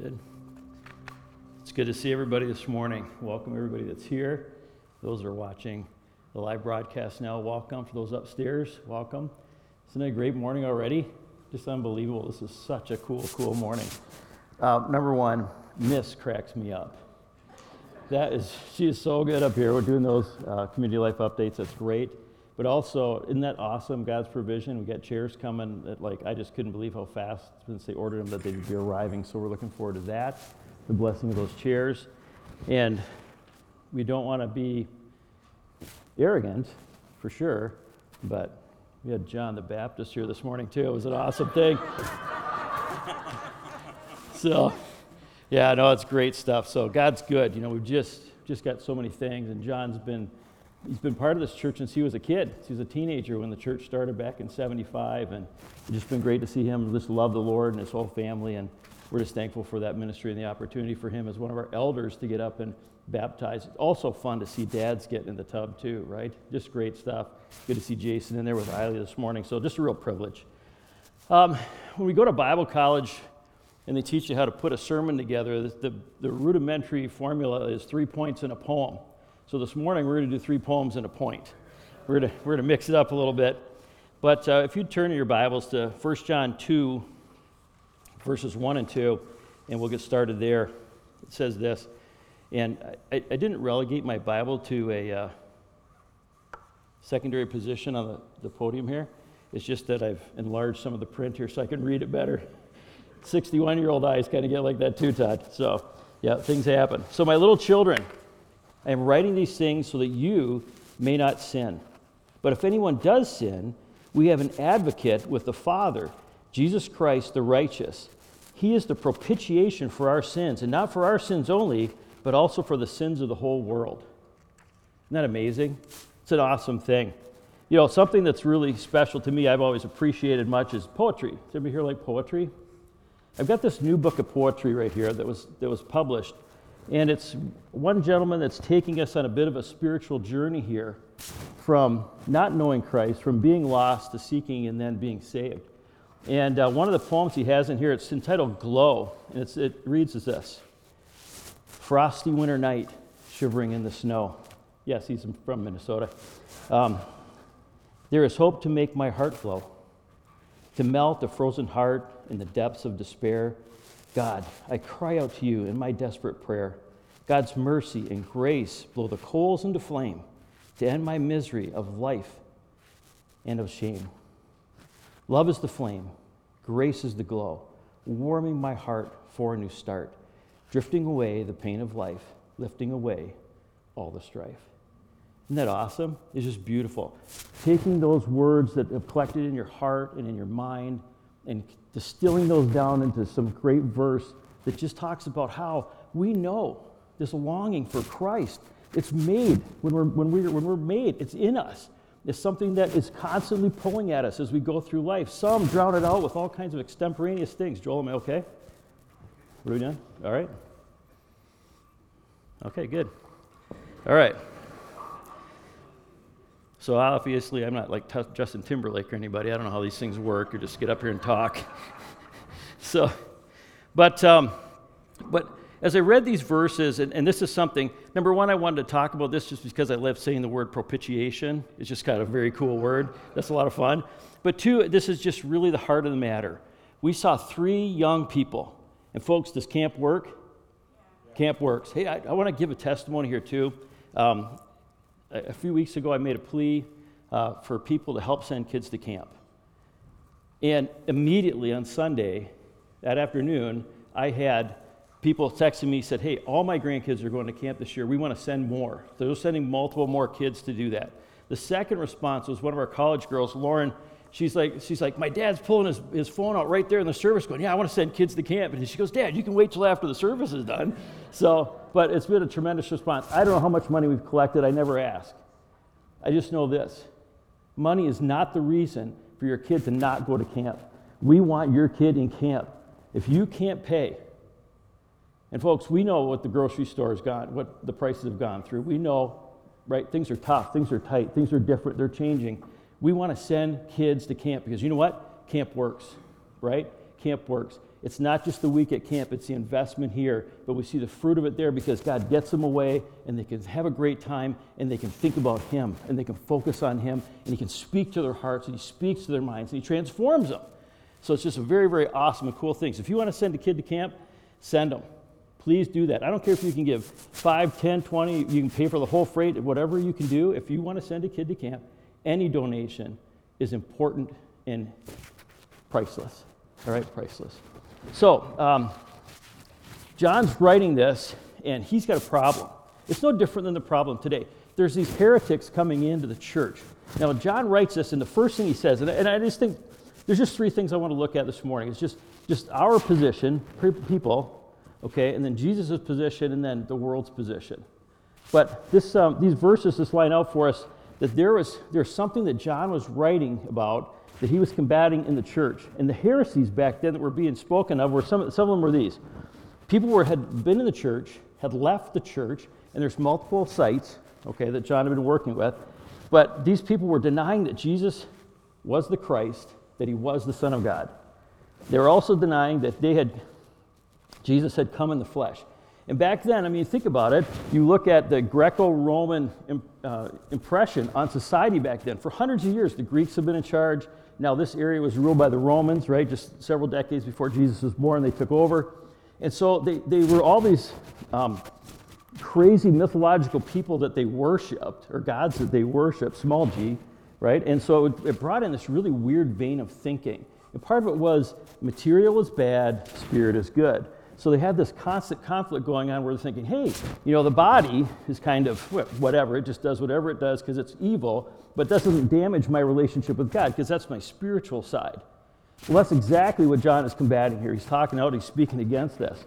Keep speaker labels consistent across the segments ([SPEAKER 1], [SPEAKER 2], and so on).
[SPEAKER 1] Good. It's good to see everybody this morning. Welcome everybody that's here. Those that are watching the live broadcast now, welcome. For those upstairs, welcome. Isn't it a great morning already? Just unbelievable. This is such a cool, cool morning. Uh, number one, Miss cracks me up. That is, she is so good up here. We're doing those uh, community life updates. That's great. But also, isn't that awesome? God's provision. We got chairs coming that, like, I just couldn't believe how fast since they ordered them that they'd be arriving. So we're looking forward to that, the blessing of those chairs. And we don't want to be arrogant, for sure, but we had John the Baptist here this morning, too. It was an awesome thing. so, yeah, no, it's great stuff. So God's good. You know, we've just just got so many things, and John's been he's been part of this church since he was a kid. He was a teenager when the church started back in 75, and it's just been great to see him just love the Lord and his whole family. And we're just thankful for that ministry and the opportunity for him as one of our elders to get up and baptize. It's also fun to see dads get in the tub, too, right? Just great stuff. Good to see Jason in there with Riley this morning. So, just a real privilege. Um, when we go to Bible college, and they teach you how to put a sermon together. The, the, the, rudimentary formula is three points in a poem. So this morning we're going to do three poems and a point. We're going to, we're going to mix it up a little bit. But uh, if you turn your Bibles to 1 John 2, verses 1 and 2, and we'll get started there. It says this, and I, I didn't relegate my Bible to a uh, secondary position on the, the podium here. It's just that I've enlarged some of the print here so I can read it better. 61 year old eyes kind of get like that too, Todd. So, yeah, things happen. So, my little children, I am writing these things so that you may not sin. But if anyone does sin, we have an advocate with the Father, Jesus Christ the righteous. He is the propitiation for our sins, and not for our sins only, but also for the sins of the whole world. Isn't that amazing? It's an awesome thing. You know, something that's really special to me, I've always appreciated much, is poetry. Does anybody here like poetry? I've got this new book of poetry right here that was, that was published and it's one gentleman that's taking us on a bit of a spiritual journey here from not knowing Christ, from being lost to seeking and then being saved. And uh, one of the poems he has in here, it's entitled Glow, and it reads as this Frosty winter night, shivering in the snow. Yes, he's from Minnesota. Um, there is hope to make my heart glow, to melt a frozen heart in the depths of despair God, I cry out to you in my desperate prayer. God's mercy and grace blow the coals into flame to end my misery of life and of shame. Love is the flame, grace is the glow, warming my heart for a new start, drifting away the pain of life, lifting away all the strife. Isn't that awesome? It's just beautiful. Taking those words that have collected in your heart and in your mind and distilling those down into some great verse that just talks about how we know this longing for Christ. It's made when we're, when, we're, when we're made, it's in us. It's something that is constantly pulling at us as we go through life. Some drown it out with all kinds of extemporaneous things. Joel, am I okay? What are we doing? All right? Okay, good. All right. So obviously, I'm not like t- Justin Timberlake or anybody. I don't know how these things work. You just get up here and talk. so, but um, but as I read these verses, and, and, this is something. Number one, I wanted to talk about this just because I love saying the word propitiation. It's just kind of a very cool word. That's a lot of fun. But two, this is just really the heart of the matter. We saw three young people, and folks, does camp work? Camp works. Hey, I, I want to give a testimony here too. Um, a few weeks ago, I made a plea uh, for people to help send kids to camp. And immediately on Sunday, that afternoon, I had people texting me, said, Hey, all my grandkids are going to camp this year. We want to send more. So they're sending multiple more kids to do that. The second response was one of our college girls, Lauren. She's like, she's like, my dad's pulling his, his phone out right there in the service, going, yeah, I want to send kids to camp. And she goes, Dad, you can wait till after the service is done. So but it's been a tremendous response. I don't know how much money we've collected, I never ask. I just know this money is not the reason for your kid to not go to camp. We want your kid in camp. If you can't pay, and folks, we know what the grocery store has gone, what the prices have gone through. We know, right? Things are tough, things are tight, things are different, they're changing. We want to send kids to camp because you know what? Camp works, right? Camp works. It's not just the week at camp, it's the investment here. But we see the fruit of it there because God gets them away and they can have a great time and they can think about Him and they can focus on Him and He can speak to their hearts and He speaks to their minds and He transforms them. So it's just a very, very awesome and cool thing. So if you want to send a kid to camp, send them. Please do that. I don't care if you can give 5, 10, 20, you can pay for the whole freight, whatever you can do. If you want to send a kid to camp, any donation is important and priceless. All right, priceless. So, um, John's writing this, and he's got a problem. It's no different than the problem today. There's these heretics coming into the church. Now, John writes this, and the first thing he says, and, and I just think there's just three things I want to look at this morning. It's just, just our position, people, okay, and then Jesus' position, and then the world's position. But this, um, these verses just line out for us that there was there's something that John was writing about that he was combating in the church. And the heresies back then that were being spoken of were some, some of them were these. People were, had been in the church, had left the church, and there's multiple sites, okay, that John had been working with. But these people were denying that Jesus was the Christ, that he was the Son of God. They were also denying that they had Jesus had come in the flesh. And back then, I mean, think about it. You look at the Greco Roman uh, impression on society back then. For hundreds of years, the Greeks have been in charge. Now, this area was ruled by the Romans, right? Just several decades before Jesus was born, they took over. And so they, they were all these um, crazy mythological people that they worshiped, or gods that they worshiped, small g, right? And so it, it brought in this really weird vein of thinking. And part of it was material is bad, spirit is good. So they had this constant conflict going on where they're thinking, hey, you know, the body is kind of whatever, it just does whatever it does because it's evil, but that doesn't damage my relationship with God because that's my spiritual side. Well, that's exactly what John is combating here. He's talking out, he's speaking against this.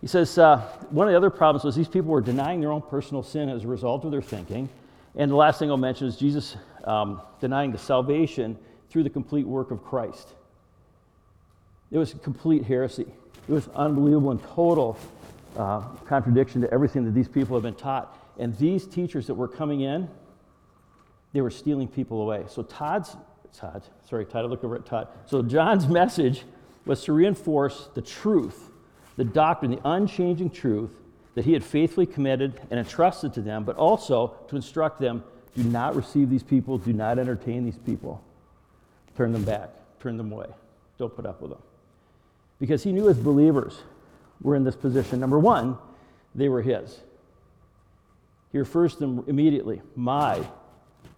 [SPEAKER 1] He says uh, one of the other problems was these people were denying their own personal sin as a result of their thinking. And the last thing I'll mention is Jesus um, denying the salvation through the complete work of Christ. It was complete heresy. It was unbelievable and total uh, contradiction to everything that these people have been taught. And these teachers that were coming in, they were stealing people away. So Todd's, Todd, sorry, Todd, I look over at Todd. So John's message was to reinforce the truth, the doctrine, the unchanging truth that he had faithfully committed and entrusted to them, but also to instruct them do not receive these people, do not entertain these people. Turn them back, turn them away. Don't put up with them because he knew his believers were in this position. Number one, they were his. He refers to them immediately my,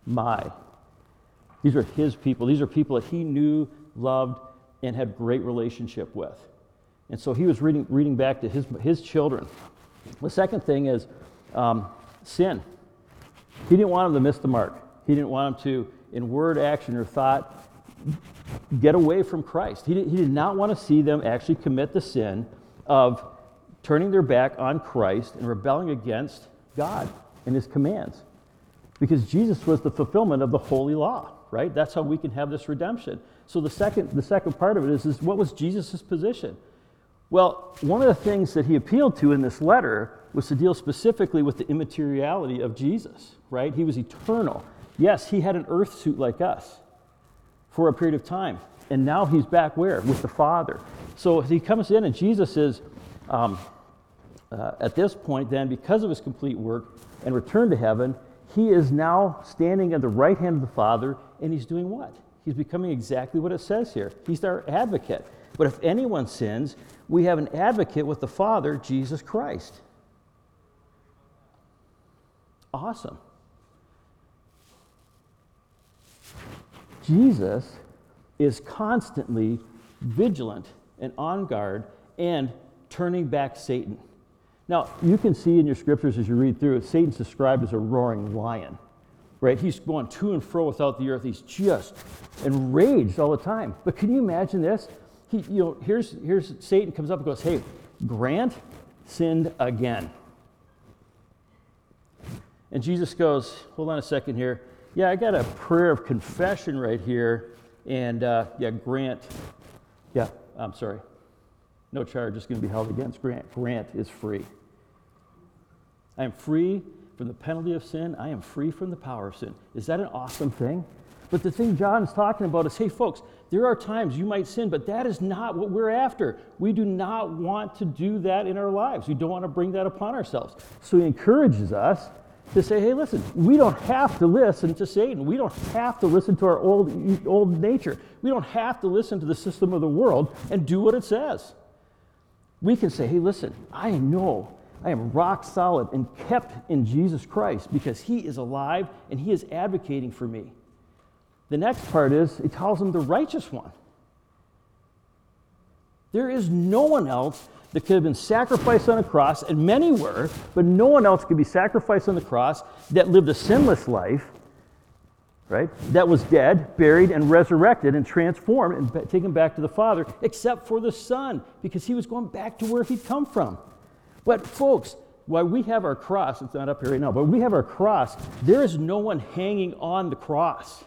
[SPEAKER 1] my. These are his people. These are people that he knew, loved, and had great relationship with. And so he was reading, reading back to his, his children. The second thing is um, sin. He didn't want them to miss the mark. He didn't want them to, in word, action, or thought, get away from Christ. He did, he did not want to see them actually commit the sin of turning their back on Christ and rebelling against God and his commands. Because Jesus was the fulfillment of the holy law, right? That's how we can have this redemption. So the second, the second part of it is, is what was Jesus' position? Well, one of the things that he appealed to in this letter was to deal specifically with the immateriality of Jesus, right? He was eternal. Yes, he had an earth suit like us for a period of time. And now he's back where? With the Father. So he comes in, and Jesus is, um, uh, at this point, then, because of his complete work and return to heaven, he is now standing at the right hand of the Father, and he's doing what? He's becoming exactly what it says here. He's our advocate. But if anyone sins, we have an advocate with the Father, Jesus Christ. Awesome. Jesus is constantly vigilant and on guard and turning back Satan. Now, you can see in your scriptures as you read through it, Satan's described as a roaring lion, right? He's going to and fro without the earth. He's just enraged all the time. But can you imagine this? He, you know, here's, here's Satan comes up and goes, Hey, Grant sinned again. And Jesus goes, Hold on a second here. Yeah, I got a prayer of confession right here. And uh, yeah, Grant, yeah, I'm sorry. No charge is going to be held against Grant. Grant is free. I am free from the penalty of sin. I am free from the power of sin. Is that an awesome thing? But the thing John is talking about is hey, folks, There are times you might sin, but that is not what we're after. We do not want to do that in our lives. We don't want to bring that upon ourselves. So he encourages us to say, hey, listen, we don't have to listen to Satan. We don't have to listen to our old, old nature. We don't have to listen to the system of the world and do what it says. We can say, hey, listen, I know I am rock solid and kept in Jesus Christ because he is alive and he is advocating for me. The next part is, it calls him the righteous one. There is no one else that could have been sacrificed on a cross, and many were, but no one else could be sacrificed on the cross that lived a sinless life, right? That was dead, buried, and resurrected and transformed and taken back to the Father, except for the Son, because he was going back to where he'd come from. But, folks, while we have our cross, it's not up here right now, but we have our cross, there is no one hanging on the cross.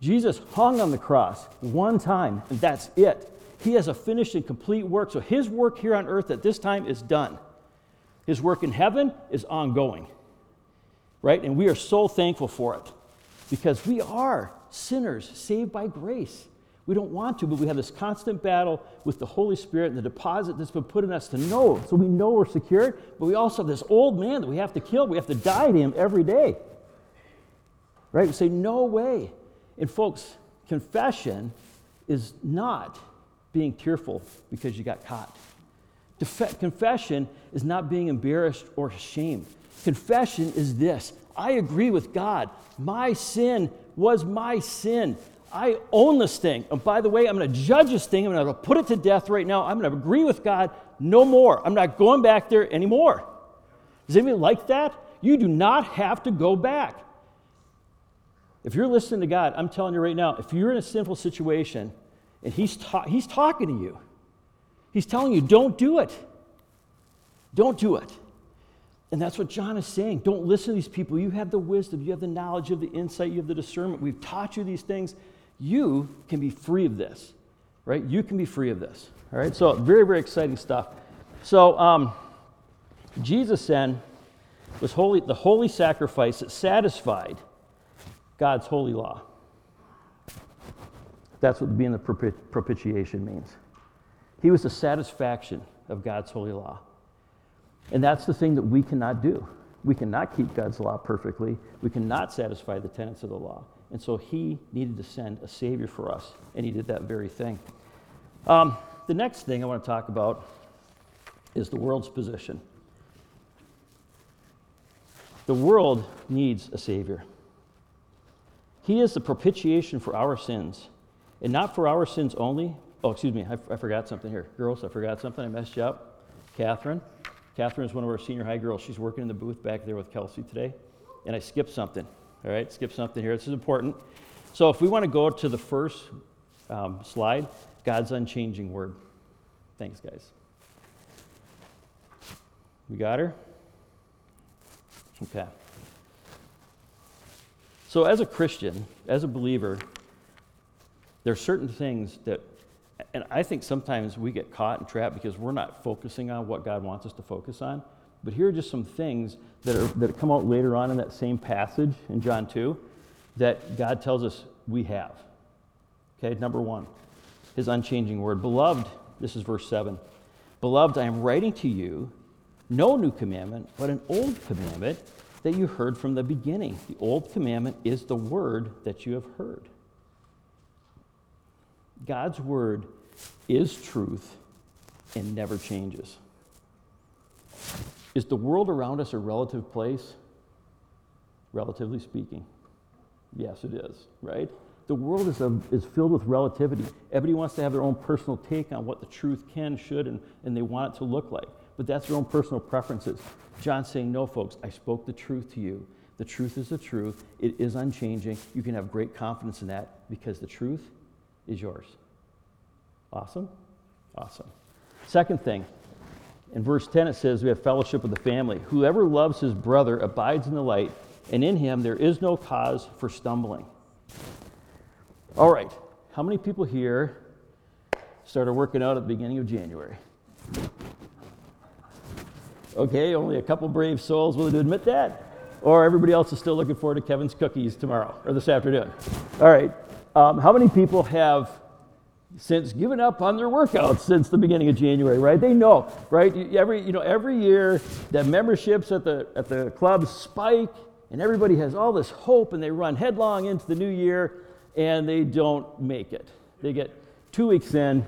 [SPEAKER 1] Jesus hung on the cross one time, and that's it. He has a finished and complete work. So his work here on earth at this time is done. His work in heaven is ongoing. Right? And we are so thankful for it because we are sinners saved by grace. We don't want to, but we have this constant battle with the Holy Spirit and the deposit that's been put in us to know. So we know we're secured, but we also have this old man that we have to kill. We have to die to him every day. Right? We say, no way. And folks, confession is not being tearful because you got caught. Confession is not being embarrassed or ashamed. Confession is this I agree with God. My sin was my sin. I own this thing. And by the way, I'm going to judge this thing. I'm going to put it to death right now. I'm going to agree with God. No more. I'm not going back there anymore. Does anybody like that? You do not have to go back. If you're listening to God, I'm telling you right now, if you're in a sinful situation, and he's, ta- he's talking to you. He's telling you, don't do it. Don't do it. And that's what John is saying. Don't listen to these people. You have the wisdom, you have the knowledge, you have the insight, you have the discernment. We've taught you these things. You can be free of this, right? You can be free of this. All right? So, very, very exciting stuff. So, um, Jesus then was holy, the holy sacrifice that satisfied God's holy law. That's what being the propitiation means. He was the satisfaction of God's holy law. And that's the thing that we cannot do. We cannot keep God's law perfectly. We cannot satisfy the tenets of the law. And so he needed to send a Savior for us, and he did that very thing. Um, the next thing I want to talk about is the world's position. The world needs a Savior. He is the propitiation for our sins and not for our sins only. Oh, excuse me, I, I forgot something here. Girls, I forgot something. I messed you up. Catherine. Catherine is one of our senior high girls. She's working in the booth back there with Kelsey today. And I skipped something. All right, skip something here. This is important. So if we want to go to the first um, slide, God's unchanging word. Thanks, guys. We got her? Okay. So, as a Christian, as a believer, there are certain things that, and I think sometimes we get caught and trapped because we're not focusing on what God wants us to focus on. But here are just some things that, are, that come out later on in that same passage in John 2 that God tells us we have. Okay, number one, his unchanging word. Beloved, this is verse 7. Beloved, I am writing to you no new commandment, but an old commandment that you heard from the beginning. The old commandment is the word that you have heard. God's word is truth and never changes. Is the world around us a relative place? Relatively speaking. Yes, it is, right? The world is, a, is filled with relativity. Everybody wants to have their own personal take on what the truth can, should, and, and they want it to look like. But that's their own personal preferences. John's saying, No, folks, I spoke the truth to you. The truth is the truth. It is unchanging. You can have great confidence in that because the truth is yours. Awesome? Awesome. Second thing, in verse 10 it says, We have fellowship with the family. Whoever loves his brother abides in the light, and in him there is no cause for stumbling. All right, how many people here started working out at the beginning of January? Okay, only a couple brave souls willing to admit that. Or everybody else is still looking forward to Kevin's cookies tomorrow or this afternoon. All right, Um, how many people have since given up on their workouts since the beginning of January, right? They know, right? Every, you know, every year the memberships at the, at the clubs spike and everybody has all this hope and they run headlong into the new year and they don't make it. They get two weeks in,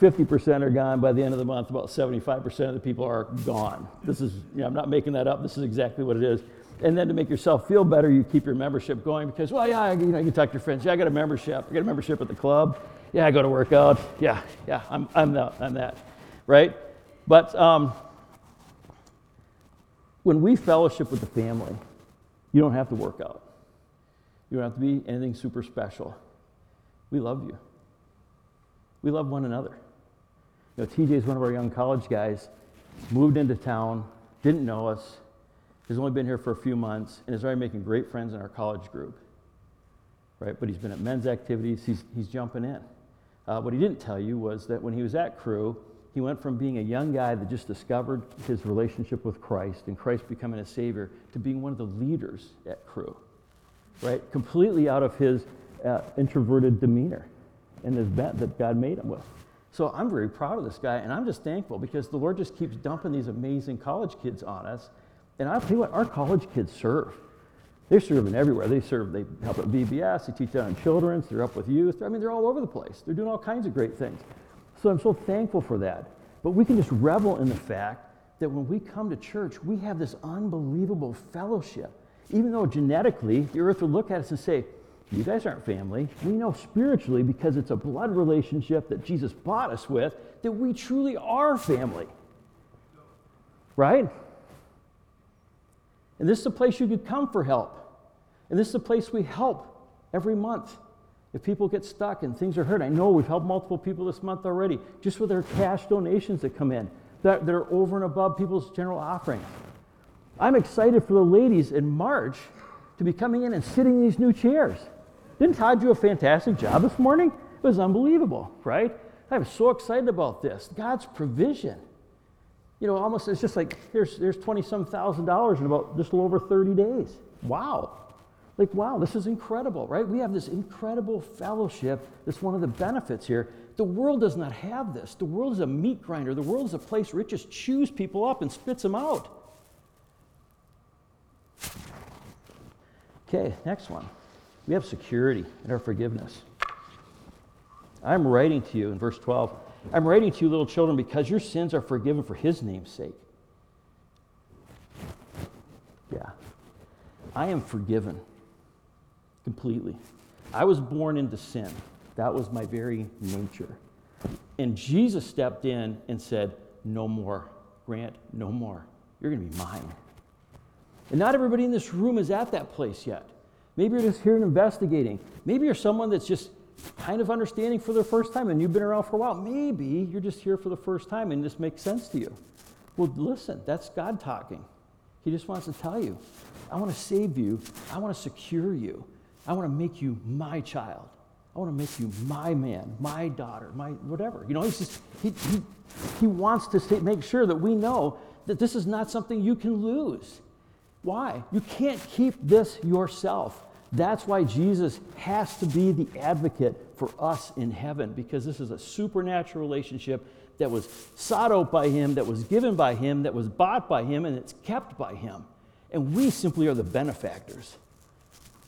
[SPEAKER 1] 50% are gone. By the end of the month, about 75% of the people are gone. This is, you know, I'm not making that up. This is exactly what it is. And then to make yourself feel better, you keep your membership going because, well, yeah, you know, you can talk to your friends. Yeah, I got a membership. I got a membership at the club. Yeah, I go to work out. Yeah, yeah, I'm, I'm, that, I'm that, right? But um, when we fellowship with the family, you don't have to work out. You don't have to be anything super special. We love you. We love one another. You know, TJ is one of our young college guys, moved into town, didn't know us, has only been here for a few months, and is already making great friends in our college group. Right? But he's been at men's activities, he's, he's jumping in. Uh, what he didn't tell you was that when he was at Cru, he went from being a young guy that just discovered his relationship with Christ and Christ becoming a savior to being one of the leaders at Cru, right? Completely out of his uh, introverted demeanor and his bent that God made him with. So I'm very proud of this guy, and I'm just thankful because the Lord just keeps dumping these amazing college kids on us. And I'll tell you what, our college kids serve. They're serving everywhere. They serve, they help at VBS, they teach down in children's, they're up with youth. I mean, they're all over the place. They're doing all kinds of great things. So I'm so thankful for that. But we can just revel in the fact that when we come to church, we have this unbelievable fellowship. Even though genetically, the earth would look at us and say, You guys aren't family. We know spiritually, because it's a blood relationship that Jesus bought us with, that we truly are family. Right? And this is a place you could come for help. And this is a place we help every month. If people get stuck and things are hurt, I know we've helped multiple people this month already, just with our cash donations that come in, that, that are over and above people's general offerings. I'm excited for the ladies in March to be coming in and sitting in these new chairs. Didn't Todd do a fantastic job this morning? It was unbelievable, right? I'm so excited about this. God's provision. You know, almost it's just like here's there's 20 some thousand dollars in about just a little over 30 days. Wow. Like, wow, this is incredible, right? We have this incredible fellowship. That's one of the benefits here. The world does not have this. The world is a meat grinder. The world is a place where it just chews people up and spits them out. Okay, next one. We have security in our forgiveness. I'm writing to you in verse 12. I'm writing to you, little children, because your sins are forgiven for his name's sake. Yeah. I am forgiven completely. I was born into sin. That was my very nature. And Jesus stepped in and said, No more. Grant, no more. You're going to be mine. And not everybody in this room is at that place yet. Maybe you're just here and investigating. Maybe you're someone that's just kind of understanding for the first time and you've been around for a while. Maybe you're just here for the first time and this makes sense to you. Well, listen, that's God talking. He just wants to tell you, I want to save you, I want to secure you, I want to make you my child. I want to make you my man, my daughter, my whatever. You know, he's just, he, he, he wants to say, make sure that we know that this is not something you can lose. Why? You can't keep this yourself. That's why Jesus has to be the advocate for us in heaven, because this is a supernatural relationship that was sought out by Him, that was given by Him, that was bought by Him, and it's kept by Him. And we simply are the benefactors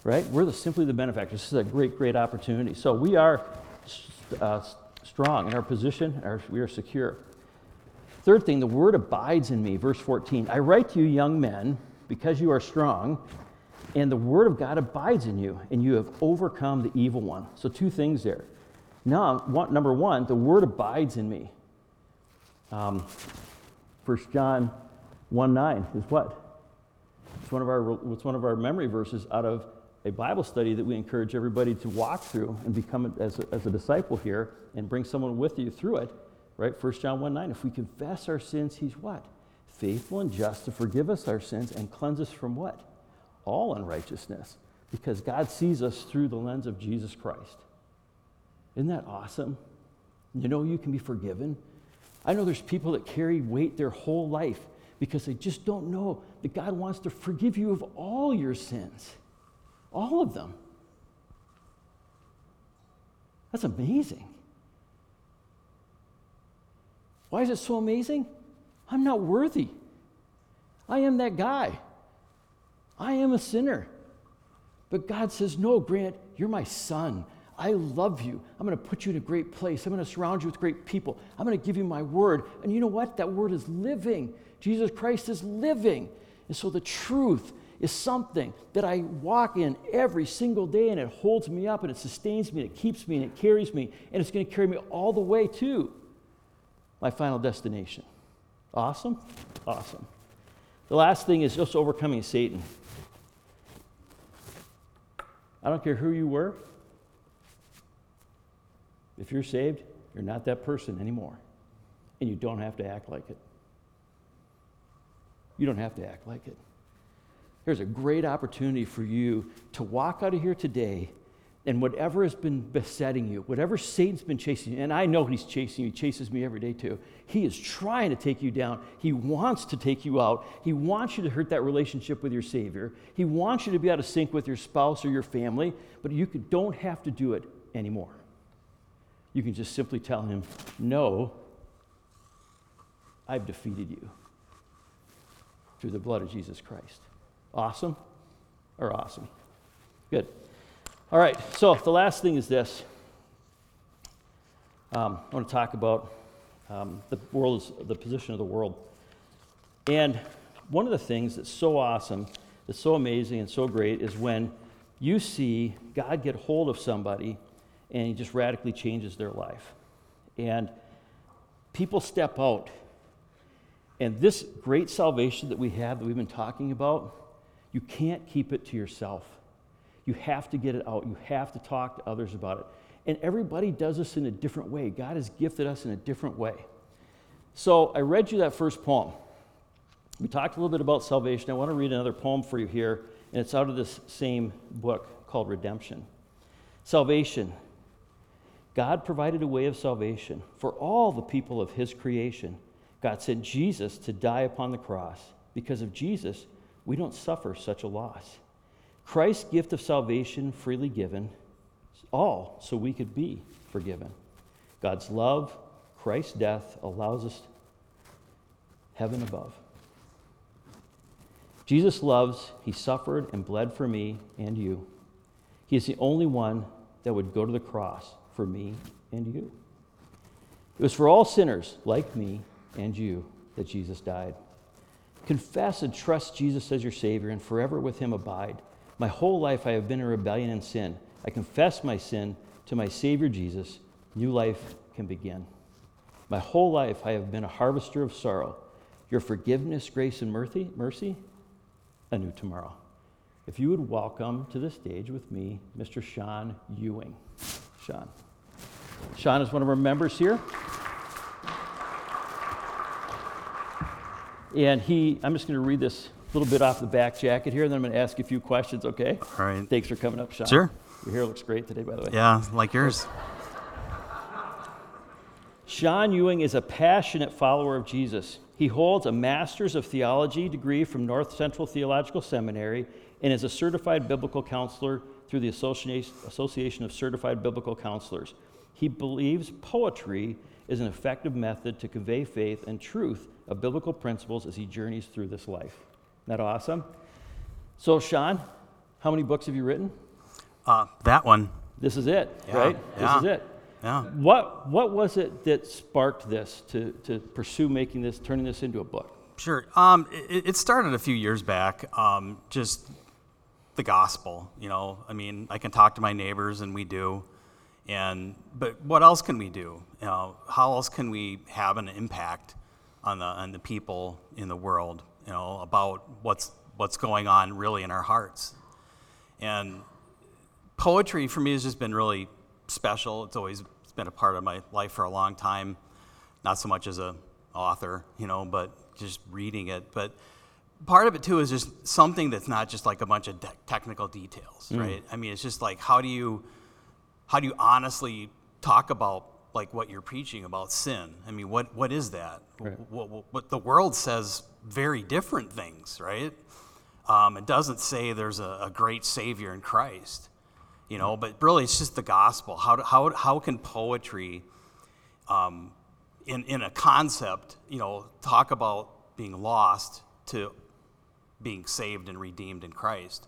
[SPEAKER 1] right? We're the, simply the benefactors. This is a great, great opportunity. So we are uh, strong in our position, our, we are secure. Third thing, the word abides in me. Verse 14 I write to you, young men, because you are strong, and the word of God abides in you, and you have overcome the evil one. So, two things there. Now, number one, the word abides in me. Um, 1 John 1 9 is what? It's one of our, it's one of our memory verses out of a Bible study that we encourage everybody to walk through and become as a, as a disciple here and bring someone with you through it, right? 1 John 1 9. If we confess our sins, he's what? Faithful and just to forgive us our sins and cleanse us from what? All unrighteousness. Because God sees us through the lens of Jesus Christ. Isn't that awesome? You know you can be forgiven. I know there's people that carry weight their whole life because they just don't know that God wants to forgive you of all your sins. All of them. That's amazing. Why is it so amazing? I'm not worthy. I am that guy. I am a sinner. But God says, No, Grant, you're my son. I love you. I'm going to put you in a great place. I'm going to surround you with great people. I'm going to give you my word. And you know what? That word is living. Jesus Christ is living. And so the truth is something that I walk in every single day and it holds me up and it sustains me and it keeps me and it carries me and it's going to carry me all the way to my final destination. Awesome? Awesome. The last thing is just overcoming Satan. I don't care who you were. If you're saved, you're not that person anymore. And you don't have to act like it. You don't have to act like it. There's a great opportunity for you to walk out of here today and whatever has been besetting you, whatever Satan's been chasing you, and I know he's chasing you, he chases me every day too. He is trying to take you down. He wants to take you out. He wants you to hurt that relationship with your Savior. He wants you to be out of sync with your spouse or your family, but you don't have to do it anymore. You can just simply tell him, No, I've defeated you through the blood of Jesus Christ. Awesome or awesome? Good. All right, so the last thing is this. Um, I want to talk about um, the world's the position of the world. And one of the things that's so awesome, that's so amazing and so great is when you see God get hold of somebody and he just radically changes their life. And people step out. And this great salvation that we have that we've been talking about, you can't keep it to yourself. You have to get it out. You have to talk to others about it. And everybody does this in a different way. God has gifted us in a different way. So I read you that first poem. We talked a little bit about salvation. I want to read another poem for you here, and it's out of this same book called Redemption. Salvation. God provided a way of salvation for all the people of His creation. God sent Jesus to die upon the cross. Because of Jesus, we don't suffer such a loss. Christ's gift of salvation freely given, all so we could be forgiven. God's love, Christ's death allows us heaven above. Jesus loves, he suffered and bled for me and you. He is the only one that would go to the cross for me and you. It was for all sinners like me and you that Jesus died. Confess and trust Jesus as your Savior and forever with him abide. My whole life I have been in rebellion and sin. I confess my sin to my Savior Jesus. New life can begin. My whole life I have been a harvester of sorrow. Your forgiveness, grace, and mercy, mercy, a new tomorrow. If you would welcome to the stage with me Mr. Sean Ewing. Sean. Sean is one of our members here. And he, I'm just going to read this little bit off the back jacket here, and then I'm going to ask you a few questions, okay?
[SPEAKER 2] All right.
[SPEAKER 1] Thanks for coming up, Sean.
[SPEAKER 2] Sure.
[SPEAKER 1] Your hair looks great today, by the way.
[SPEAKER 2] Yeah, like yours.
[SPEAKER 1] Sean Ewing is a passionate follower of Jesus. He holds a Master's of Theology degree from North Central Theological Seminary and is a certified biblical counselor through the Association of Certified Biblical Counselors. He believes poetry is an effective method to convey faith and truth of biblical principles as he journeys through this life. Isn't that awesome? So, Sean, how many books have you written?
[SPEAKER 2] Uh, that one.
[SPEAKER 1] This is it,
[SPEAKER 2] Yeah,
[SPEAKER 1] right?
[SPEAKER 2] yeah.
[SPEAKER 1] This is it.
[SPEAKER 2] Yeah.
[SPEAKER 1] What, what was it that sparked this to, to pursue making this, turning this into a book?
[SPEAKER 2] Sure. Um, it, it started a few years back. Um, just the gospel. You know, I mean, I can talk to my neighbors, and we do. And but what else can we do? You know, how else can we have an impact on the on the people in the world? You know, about what's what's going on really in our hearts. And poetry for me has just been really special. It's always been a part of my life for a long time. Not so much as a author, you know, but just reading it. But part of it too is just something that's not just like a bunch of de- technical details, mm. right? I mean, it's just like how do you how do you honestly talk about like what you're preaching about sin? I mean, what what is that?
[SPEAKER 1] Right.
[SPEAKER 2] What, what, what the world says very different things, right? Um, it doesn't say there's a, a great Savior in Christ. you know. But really, it's just the gospel. How, how, how can poetry, um, in, in a concept, you know, talk about being lost to being saved and redeemed in Christ?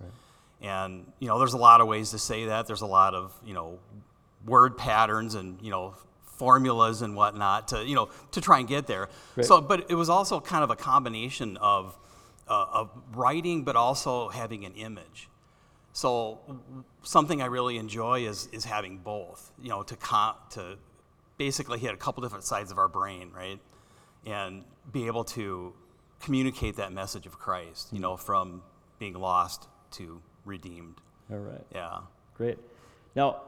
[SPEAKER 2] And, you know, there's a lot of ways to say that. There's a lot of, you know, word patterns and, you know, formulas and whatnot to, you know, to try and get there.
[SPEAKER 1] Right.
[SPEAKER 2] So, but it was also kind of a combination of, uh, of writing, but also having an image. So something I really enjoy is, is having both, you know, to, com- to basically hit a couple different sides of our brain, right? And be able to communicate that message of Christ, you know, from being lost to redeemed.
[SPEAKER 1] All right.
[SPEAKER 2] Yeah.
[SPEAKER 1] Great. Now,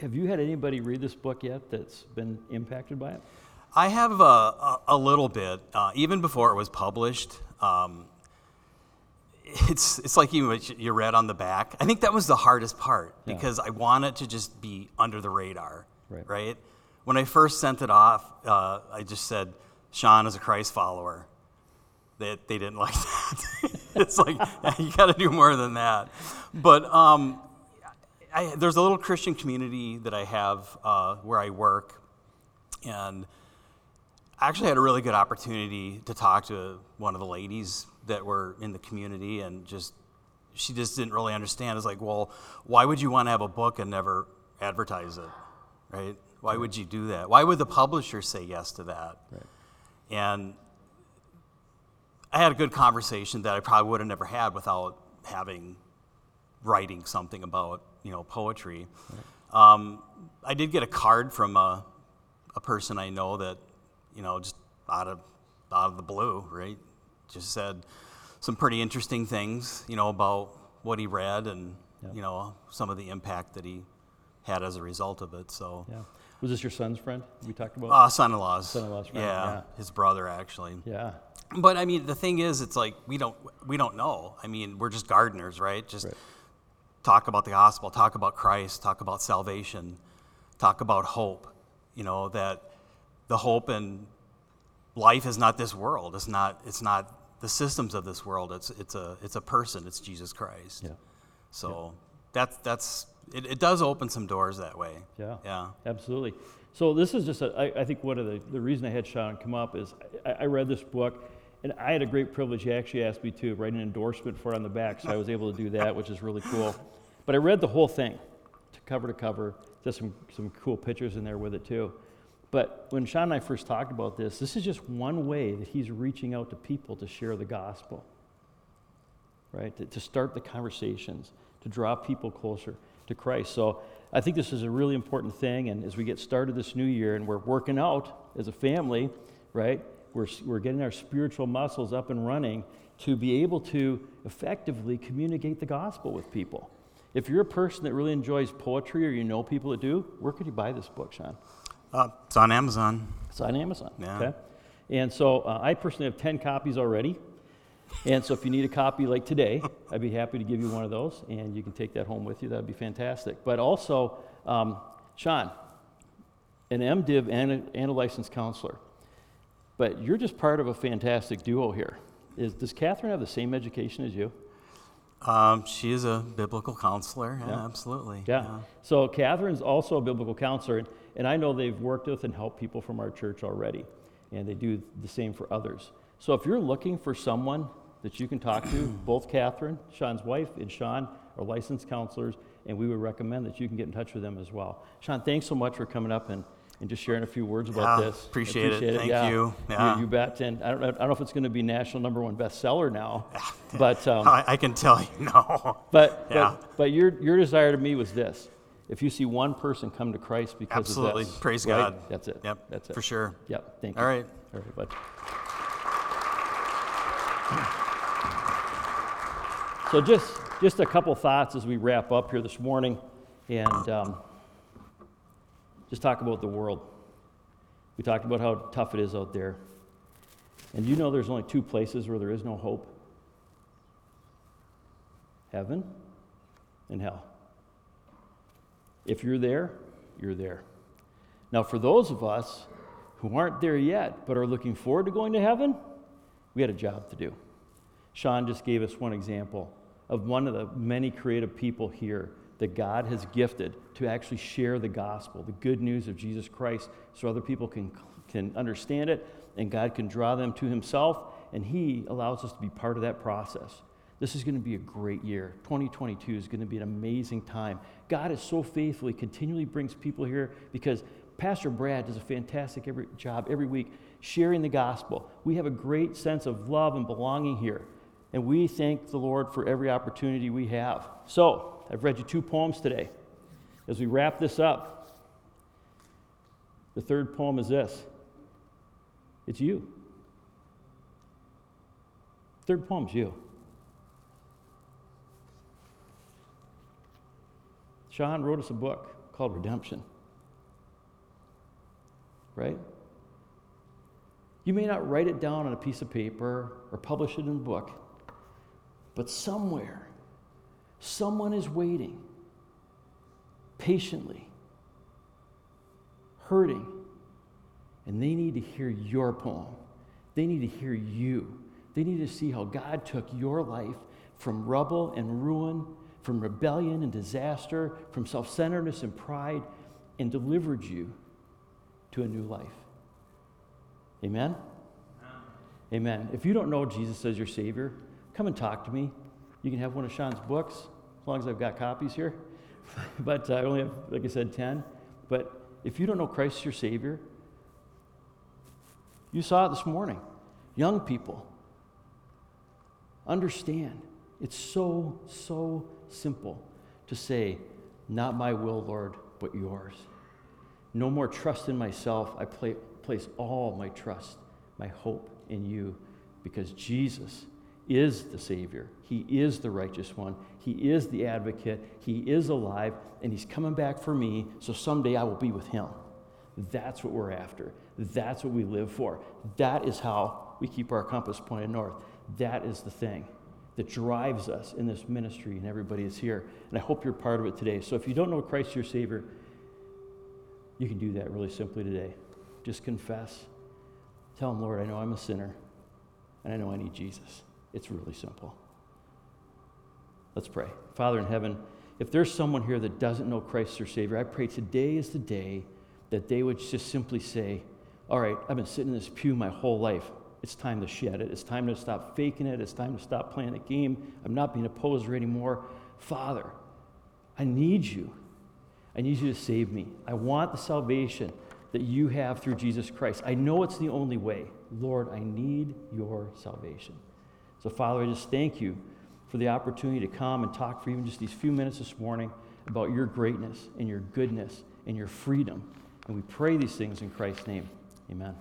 [SPEAKER 1] have you had anybody read this book yet that's been impacted by it?
[SPEAKER 2] I have a, a, a little bit, uh, even before it was published. Um, it's, it's like you, what you read on the back. I think that was the hardest part
[SPEAKER 1] Yeah.
[SPEAKER 2] because I want it to just be under the radar,
[SPEAKER 1] Right.
[SPEAKER 2] When I first sent it off, uh, I just said, Sean is a Christ follower. They, they didn't like that. it's like, you got to do more than that. But um, I, there's a little Christian community that I have uh, where I work. And I actually had a really good opportunity to talk to one of the ladies that were in the community and just she just didn't really understand. It's like, well, why would you want to have a book and never advertise it? Right? Why would you do that? Why would the publisher say yes to that?
[SPEAKER 1] Right.
[SPEAKER 2] And I had a good conversation that I probably would have never had without having writing something about you know poetry. Um, I did get a card from a, a person I know that you know just out of out of the blue, right? Just said some pretty interesting things, you know, about what he read and you know some of the impact that he had as a result of it. So,
[SPEAKER 1] Yeah. Was this your son's friend we talked about?
[SPEAKER 2] uh, son-in-law's,
[SPEAKER 1] Son-in-law's friend,
[SPEAKER 2] yeah,
[SPEAKER 1] yeah.
[SPEAKER 2] his brother actually.
[SPEAKER 1] yeah.
[SPEAKER 2] But I mean, the thing is, it's like we don't we don't know. I mean, we're just gardeners, right? Just
[SPEAKER 1] Right.
[SPEAKER 2] Talk about the gospel, talk about Christ, talk about salvation, talk about hope. You know that the hope in life is not this world. It's not. It's not the systems of this world. It's it's a it's a person. It's Jesus Christ.
[SPEAKER 1] Yeah.
[SPEAKER 2] So that's that's it, it. does open some doors that way.
[SPEAKER 1] Yeah.
[SPEAKER 2] Yeah.
[SPEAKER 1] Absolutely. So this is just, a, I, I think one of the, the reason I had Sean come up is I, I read this book and I had a great privilege. He actually asked me to write an endorsement for it on the back, so I was able to do that, which is really cool. But I read the whole thing, to cover to cover. There's some, some cool pictures in there with it too. But when Sean and I first talked about this, this is just one way that he's reaching out to people to share the gospel right? To, to start the conversations, to draw people closer to Christ. So I think this is a really important thing. And as we get started this new year and we're working out as a family, right? We're, we're getting our spiritual muscles up and running to be able to effectively communicate the gospel with people. If you're a person that really enjoys poetry or you know people that do, where could you buy this book, Sean?
[SPEAKER 2] Uh, it's on Amazon.
[SPEAKER 1] It's on Amazon.
[SPEAKER 2] Yeah.
[SPEAKER 1] Okay. And so uh, I personally have 10 copies already. And so if you need a copy like today, I'd be happy to give you one of those and you can take that home with you. That'd be fantastic. But also, um, Sean, an MDiv and a, and a licensed counselor, but you're just part of a fantastic duo here. Is, does Catherine have the same education as you?
[SPEAKER 2] Um, she is a biblical counselor. Yeah,
[SPEAKER 1] Yeah.
[SPEAKER 2] absolutely.
[SPEAKER 1] Yeah. So Catherine's also a biblical counselor, and, and I know they've worked with and helped people from our church already, and they do the same for others. So if you're looking for someone that you can talk to, both Catherine, Sean's wife, and Sean are licensed counselors, and we would recommend that you can get in touch with them as well. Sean, thanks so much for coming up and, and just sharing a few words about
[SPEAKER 2] Yeah,
[SPEAKER 1] this. I
[SPEAKER 2] appreciate it. Thank
[SPEAKER 1] yeah.
[SPEAKER 2] you. Yeah.
[SPEAKER 1] You, bet. And I don't, know, I don't know if it's going to be national number one bestseller now, but um,
[SPEAKER 2] I, I can tell you no.
[SPEAKER 1] but,
[SPEAKER 2] Yeah.
[SPEAKER 1] but, but your, your desire to me was this. If you see one person come to Christ because
[SPEAKER 2] Absolutely.
[SPEAKER 1] of this,
[SPEAKER 2] Praise
[SPEAKER 1] right?
[SPEAKER 2] God.
[SPEAKER 1] That's it.
[SPEAKER 2] Yep.
[SPEAKER 1] That's it.
[SPEAKER 2] For sure.
[SPEAKER 1] Yep. Thank you.
[SPEAKER 2] All right.
[SPEAKER 1] All right, bud. So just, just a couple thoughts as we wrap up here this morning and um, just talk about the world. We talked about how tough it is out there. And you know there's only two places where there is no hope heaven and hell. If you're there, you're there. Now, for those of us who aren't there yet but are looking forward to going to heaven, we had a job to do. Sean just gave us one example of one of the many creative people here that God has gifted to actually share the gospel, the good news of Jesus Christ, so other people can, can understand it and God can draw them to Himself, and He allows us to be part of that process. This is going to be a great year. 2022 is going to be an amazing time. God is so faithful, He continually brings people here because Pastor Brad does a fantastic every, job every week sharing the gospel. We have a great sense of love and belonging here, and we thank the Lord for every opportunity we have. So, I've read you two poems today. As we wrap this up, the third poem is this it's you. Third poem's you. Sean wrote us a book called Redemption. Right? You may not write it down on a piece of paper or publish it in a book, but somewhere, someone is waiting patiently, hurting, and they need to hear your poem. They need to hear you. They need to see how God took your life from rubble and ruin, from rebellion and disaster, from self centeredness and pride, and delivered you to a new life. Amen? Amen. If you don't know Jesus as your Savior, come and talk to me. You can have one of Sean's books, as long as I've got copies here. but uh, I only have, like I said, 10. But if you don't know Christ as your Savior, you saw it this morning. Young people, understand. It's so, so simple to say, Not my will, Lord, but yours. No more trust in myself. I play, place all my trust, my hope in you, because Jesus is the Savior. He is the righteous one. He is the advocate. He is alive, and He's coming back for me, so someday I will be with Him. That's what we're after. That's what we live for. That is how we keep our compass pointed north. That is the thing that drives us in this ministry, and everybody is here. And I hope you're part of it today. So if you don't know Christ your Savior, you can do that really simply today. Just confess. Tell him, Lord, I know I'm a sinner, and I know I need Jesus. It's really simple. Let's pray. Father in heaven, if there's someone here that doesn't know Christ their Savior, I pray today is the day that they would just simply say, All right, I've been sitting in this pew my whole life. It's time to shed it. It's time to stop faking it. It's time to stop playing a game. I'm not being a poser anymore. Father, I need you. I need you to save me. I want the salvation that you have through Jesus Christ. I know it's the only way. Lord, I need your salvation. So, Father, I just thank you for the opportunity to come and talk for even just these few minutes this morning about your greatness and your goodness and your freedom. And we pray these things in Christ's name. Amen.